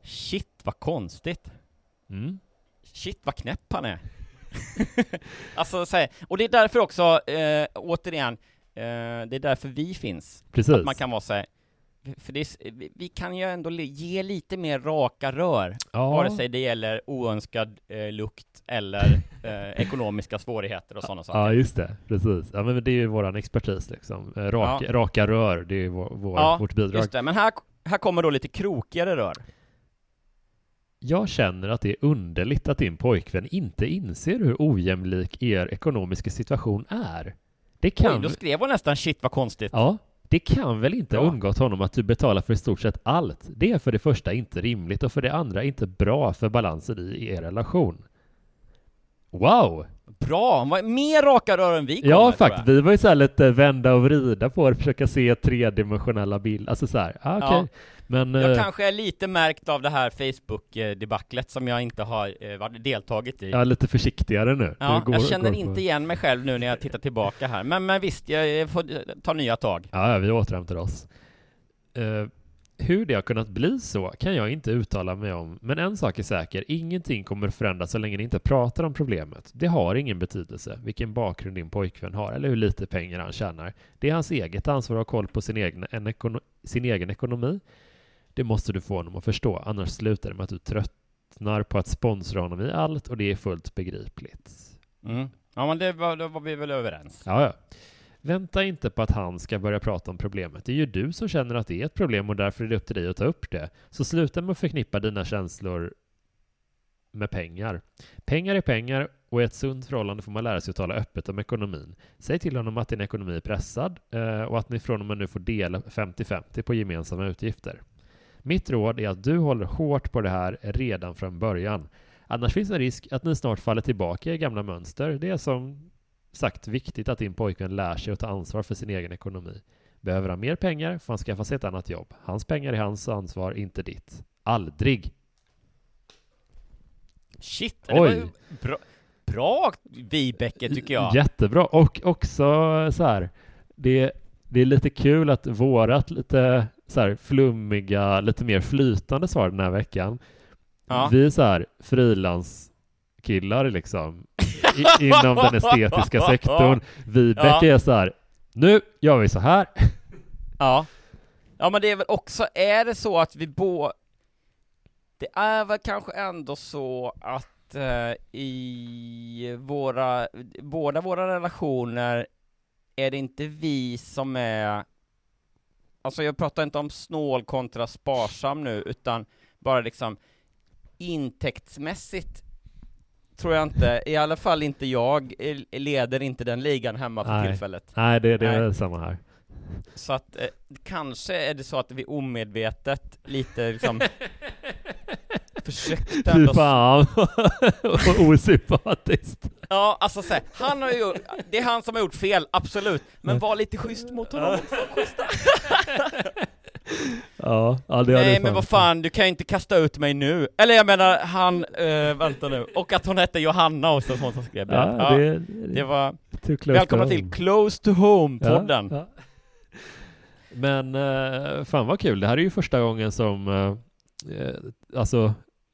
Shit vad konstigt. Mm. Shit vad knäpp han är. alltså så här, och det är därför också, eh, återigen, eh, det är därför vi finns. Precis. Att man kan vara så här, för det är, vi- kan ju ändå ge lite mer raka rör, ja. vare sig det gäller oönskad eh, lukt eller eh, ekonomiska svårigheter och sådana saker. Ja, just det. Precis. Ja, men det är ju våran expertis liksom. Eh, Rak, Ja. Raka rör, det är ju vår, vår, Ja, vårt bidrag. Just det, men här, här kommer då lite krokigare rör. Jag känner att det är underligt att din pojkvän inte inser hur ojämlik er ekonomiska situation är. Det kan... Oj, då skrev hon nästan shit vad konstigt. Ja, det kan väl inte ha Ja. undgått honom att du betalar för i stort sett allt. Det är för det första inte rimligt och för det andra inte bra för balansen i er relation. Wow! Bra, mer raka rör än vi kommer, Ja, faktiskt. Vi var ju så lite vända och vrida på det, försöka se tredimensionella bilder. Alltså så här, ah, okej. Ja. Men... Jag eh, kanske är lite märkt av det här Facebook-debaclet som jag inte har eh, varit deltagit i. Ja, lite försiktigare nu. Ja, går- jag känner på- inte igen mig själv nu när jag tittar tillbaka här. Men, men visst, jag får ta nya tag. Ja, vi återhämtar oss. Eh, hur det har kunnat bli så kan jag inte uttala mig om, men en sak är säker, ingenting kommer förändras så länge ni inte pratar om problemet. Det har ingen betydelse vilken bakgrund din pojkvän har eller hur lite pengar han tjänar. Det är hans eget ansvar att ha koll på sin egen, sin egen ekonomi. Det måste du få honom att förstå, annars slutar det med att du tröttnar på att sponsra honom i allt och det är fullt begripligt. Mm. Ja, men det var, då var vi väl överens. Ja, ja. Vänta inte på att han ska börja prata om problemet. Det är ju du som känner att det är ett problem och därför är det upp till dig att ta upp det. Så sluta med att förknippa dina känslor med pengar. Pengar är pengar och i ett sunt förhållande får man lära sig att tala öppet om ekonomin. Säg till honom att din ekonomi är pressad eh, och att ni från och med nu får dela 50-50 på gemensamma utgifter. Mitt råd är att du håller hårt på det här redan från början. Annars finns en risk att ni snart faller tillbaka i gamla mönster. Det är som sagt viktigt att din pojkvän lär sig att ta ansvar för sin egen ekonomi. Behöver han mer pengar får han skaffa sig ett annat jobb. Hans pengar är hans ansvar, inte ditt. Aldrig. Shit, det var ju bra, bra Vibeke tycker jag. Jättebra. Och också så här, det, det är lite kul att vårat lite så här flummiga, lite mer flytande svar den här veckan. Ja. Vi är så här frilanskillar liksom i, inom den estetiska sektorn. Vibeke Ja. är så här, nu gör vi så här. Ja. Ja men det är väl också, är det så att vi bå... Det är väl kanske ändå så att eh, i våra, båda våra relationer är det inte vi som är, alltså jag pratar inte om snål kontra sparsam nu, utan bara liksom intäktsmässigt tror jag inte, i alla fall inte jag, leder inte den ligan hemma för Nej. tillfället. Nej, det, det är Nej. samma här. Så att eh, kanske är det så att vi omedvetet lite liksom försökte Fy ändå... fan vad osympatiskt. Ja, alltså så här, han har ju det är han som har gjort fel, absolut, men var lite schysst mot honom. Ja, ja det Nej men vad fan, du kan ju inte kasta ut mig nu. Eller jag menar, han, eh, vänta nu, och att hon hette Johanna också, som hon skrev det. Ja, Ja, det, det var, välkomna till. Close to Home-podden. Ja, ja. Men eh, fan vad kul, det här är ju första gången som eh, alltså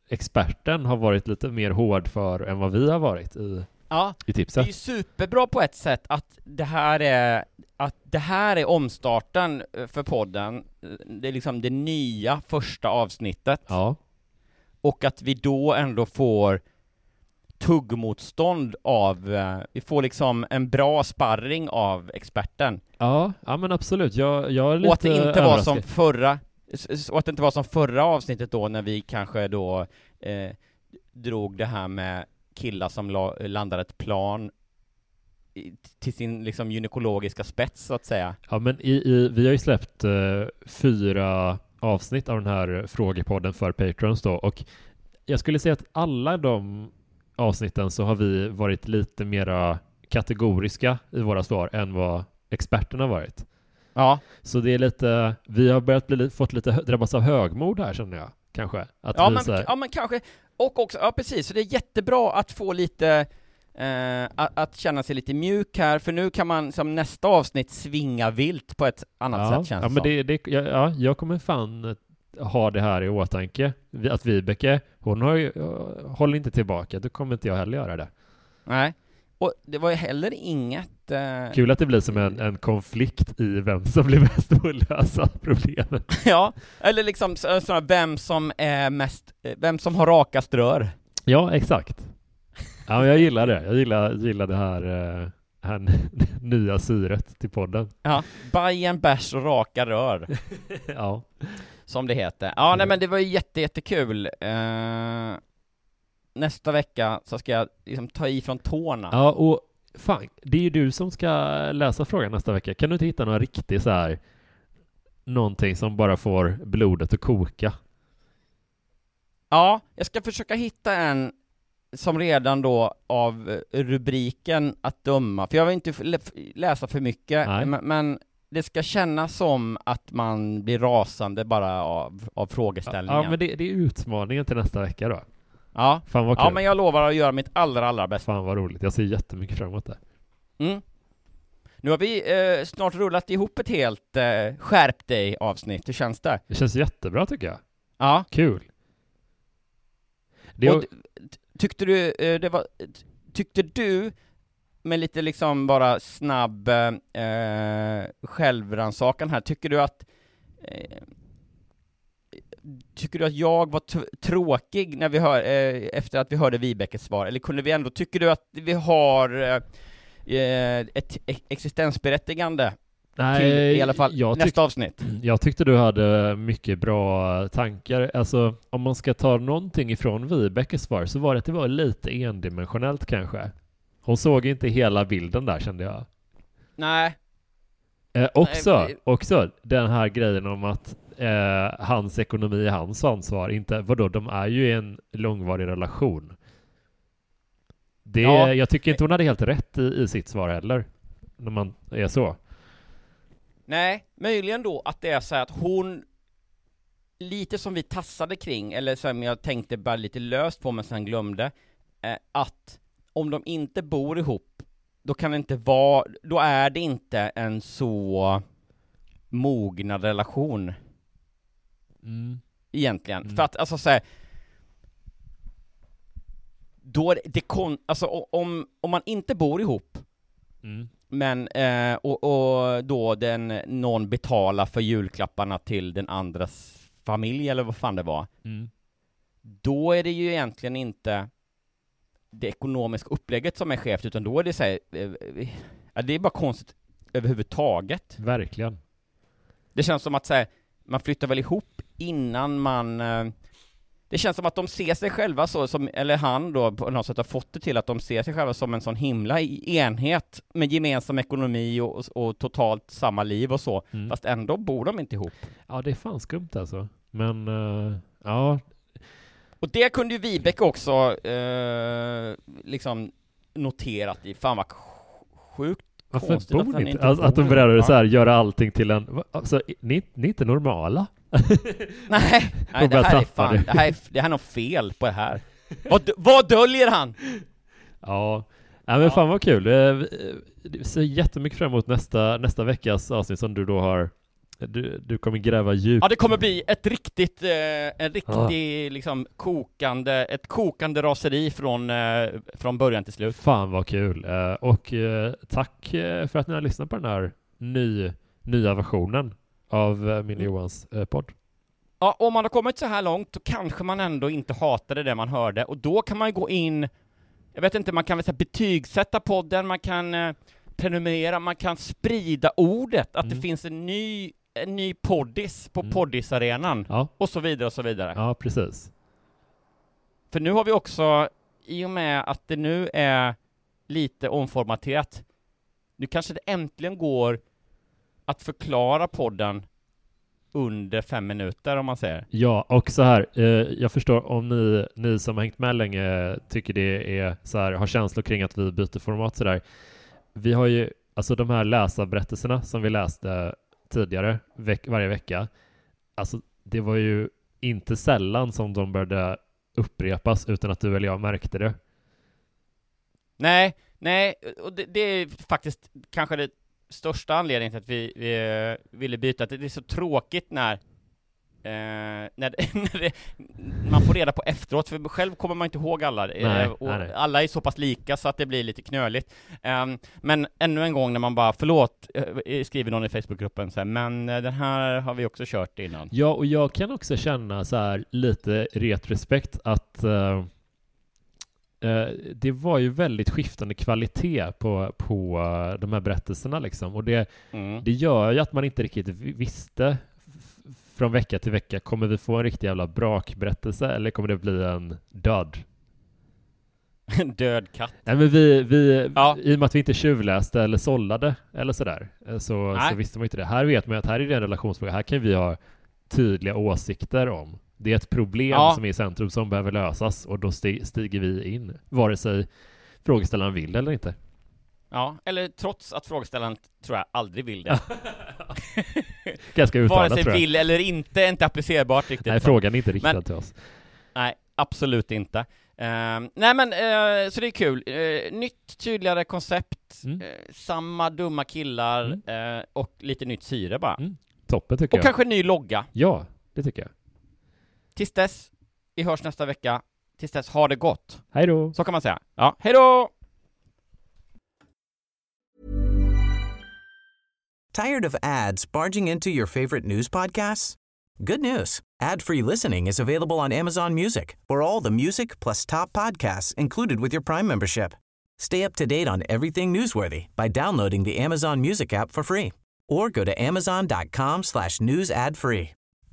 experten har varit lite mer hård för än vad vi har varit i, Ja, i Det är tipset. ju superbra på ett sätt att det här är att det här är omstarten eh, för podden. Eh, Det är liksom det nya första avsnittet Ja, och att vi då ändå får tuggmotstånd av, eh, vi får liksom en bra sparring av experten. ja, ja men absolut. Jag, jag är lite Och att det inte var som överraskad. förra, och att det inte var som förra avsnittet då när vi kanske då eh, drog det här med killar som la, landar ett plan till sin liksom gynekologiska spets så att säga. Ja, men i, i, vi har ju släppt eh, fyra avsnitt av den här frågepodden för Patrons då och jag skulle säga att alla de avsnitten så har vi varit lite mera kategoriska i våra svar än vad experterna varit. Ja, Så det är lite, vi har börjat bli, fått lite drabbas av högmod här känner jag, kanske. Att ja vi men, här- ja men kanske, och också, ja precis, så det är jättebra att få lite Eh, att, att känna sig lite mjuk här, för nu kan man som nästa avsnitt svinga vilt på ett annat ja, sätt känns ja, men det, det, ja, ja, jag kommer fan eh, ha det här i åtanke. Vi- Att Vibeke, hon har ju, eh, håller inte tillbaka, då kommer inte jag heller göra det. Nej. Och det var ju heller inget... Eh, Kul att det blir som en, en konflikt i vem som blir bäst på att lösa problemen. ja, eller liksom så, så, vem som är mest, eh, vem som har rakast rör. Ja, exakt. Ja, men jag gillar det. Jag gillar, gillar det här, eh, här nya syret till podden. Ja, Bajen, bärs och raka rör, Ja. som det heter. Ja, nej men det var ju jätte, jättekul. Eh, nästa vecka så ska jag liksom ta i från tårna. Ja, och fan, det är ju du som ska läsa frågan nästa vecka. Kan du inte hitta någon riktig så här, någonting som bara får blodet att koka? Ja, jag ska försöka hitta en som redan då av eh, rubriken att döma, för jag vill inte läsa för mycket, Nej. men, men det ska kännas som att man blir rasande bara av, av frågeställningen. Ja, men det, det är utmaningen till nästa vecka då. Ja. Fan vad kul. ja, men jag lovar att göra mitt allra, allra bästa. Fan vad roligt. Jag ser jättemycket fram emot det. Mm. Nu har vi eh, snart rullat ihop ett helt eh, skärp dig avsnitt, hur känns det? Det känns jättebra tycker jag. Ja. Kul. Det Och tyckte du, eh, det var, tyckte du, med lite liksom bara snabb eh, eh, självrannsakan här, tycker du att eh, Tycker du att jag var tråkig när vi hör, eh, efter att vi hörde Vibekes svar, eller kunde vi ändå, tycker du att vi har eh, eh, ett ex- existensberättigande till i alla fall jag, nästa avsnitt? jag tyckte du hade mycket bra tankar. Alltså, om man ska ta någonting ifrån Vibekes svar så var det att det var lite endimensionellt kanske. Hon såg inte hela bilden där kände jag. Nej, Eh, också, Nej, också den här grejen om att eh, hans ekonomi är hans ansvar. Inte, vadå, de är ju i en långvarig relation. Det, Ja. Jag tycker inte hon hade helt rätt i, i sitt svar heller. När man är så. Nej, möjligen då att det är så här att hon Lite som vi tassade kring, eller som jag tänkte bara lite löst på men sen glömde eh, Att om de inte bor ihop Då kan det inte vara, då är det inte en så mognad relation Mm. egentligen. Mm. För att alltså så här, Då är det, kon, alltså om, om man inte bor ihop Mm. Men, eh, och, och då den, någon betalar för julklapparna till den andras familj eller vad fan det var Mm. Då är det ju egentligen inte det ekonomiska upplägget som är skevt utan då är det så här, eh, eh, det är bara konstigt överhuvudtaget Verkligen. Det känns som att så här, man flyttar väl ihop innan man eh, Det känns som att de ser sig själva så, som, eller han då på något sätt har fått det till att de ser sig själva som en sån himla i- enhet med gemensam ekonomi och, och, totalt samma liv och så, Mm. fast ändå bor de inte ihop. Ja, det är fan skumt alltså. Men eh, ja, Och det kunde ju Vibeke också eh, liksom noterat i, fan vad sjukt varför bor ni inte? Alltså, att de ihop, så här, göra allting till en... Alltså, ni, ni är inte normala. Nej, nej det här är fan, det. här är, det här är något fel på det här. Vad, vad döljer han? Ja, Nej, men Ja. fan vad kul. Eh, vi- Vi ser jättemycket fram emot nästa, nästa veckas avsnitt som du då har... Du, du kommer gräva djupt. Ja, det kommer bli ett riktigt, eh, en riktig liksom kokande, ett kokande raseri från, eh, från början till slut. Fan vad kul. Eh, Och eh, tack eh, för att ni har lyssnat på den här ny, nya versionen av eh, och Mm. Johans eh, podd. Ja, om man har kommit så här långt, då kanske man ändå inte hatade det man hörde, och då kan man ju gå in, jag vet inte, man kan väl betygsätta podden, man kan eh, prenumerera, man kan sprida ordet, att det Mm. finns en ny, en ny poddis på Mm. poddisarenan, Ja, och så vidare och så vidare. ja precis. För nu har vi också, i och med att det nu är lite omformaterat, nu kanske det äntligen går att förklara podden under fem minuter om man säger. Ja, och så här, eh, jag förstår om ni, ni som har hängt med länge tycker det är så här, har känslor kring att vi byter format sådär. Vi har ju, alltså de här läsarberättelserna som vi läste tidigare, veck, varje vecka, alltså det var ju inte sällan som de började upprepas utan att du eller jag märkte det. Nej, nej, och det, det är faktiskt kanske det största anledningen till att vi, vi eh, ville byta, att det är så tråkigt när eh, när, det, när det, man får reda på efteråt, för själv kommer man inte ihåg alla, eh, Nej, och nej, alla är så pass lika så att det blir lite knöligt. Ehm, men ännu en gång när man bara, förlåt, eh, skriver någon i Facebookgruppen så här, men eh, den här har vi också kört innan. Ja, och jag kan också känna så här lite retrespekt att eh, eh, det var ju väldigt skiftande kvalitet på, på eh, de här berättelserna liksom. Och det, Mm. det gör ju att man inte riktigt vi- visste från vecka till vecka, kommer vi få en riktig jävla brakberättelse eller kommer det bli en död? En död katt. Nej men vi, vi Ja. i och med att vi inte tjuvläste eller sållade eller sådär, eh, så, Nej. så visste man inte det. Här vet man ju att här är det en relationsfråga, här kan vi ha tydliga åsikter om. Det är ett problem Ja. som är i centrum som behöver lösas och då sti- stiger vi in, vare sig frågeställaren vill eller inte. Ja, eller trots att frågeställaren tror jag aldrig vill det. Ganska Vare uttalat sig tror jag. vill eller inte är inte applicerbart riktigt. Nej, frågan är inte riktad Men- till oss. Nej, absolut inte. Ehm, nej men, eh, så det är kul. Eh, nytt, tydligare koncept, Mm. eh, samma dumma killar eh, och lite nytt syre bara. Mm. Toppen tycker Och jag. kanske en ny logga. Ja, det tycker jag. Tills dess, vi hörs nästa vecka. Tills dess, ha det gott. Hej då! Så kan man säga. Ja, hej då! Tired of ads barging into your favorite news podcasts? Good news. Ad-free listening is available on Amazon Music for all the music plus top podcasts included with your Prime membership. Stay up to date on everything newsworthy by downloading the Amazon Music app for free or go to amazon.com slash news ad free.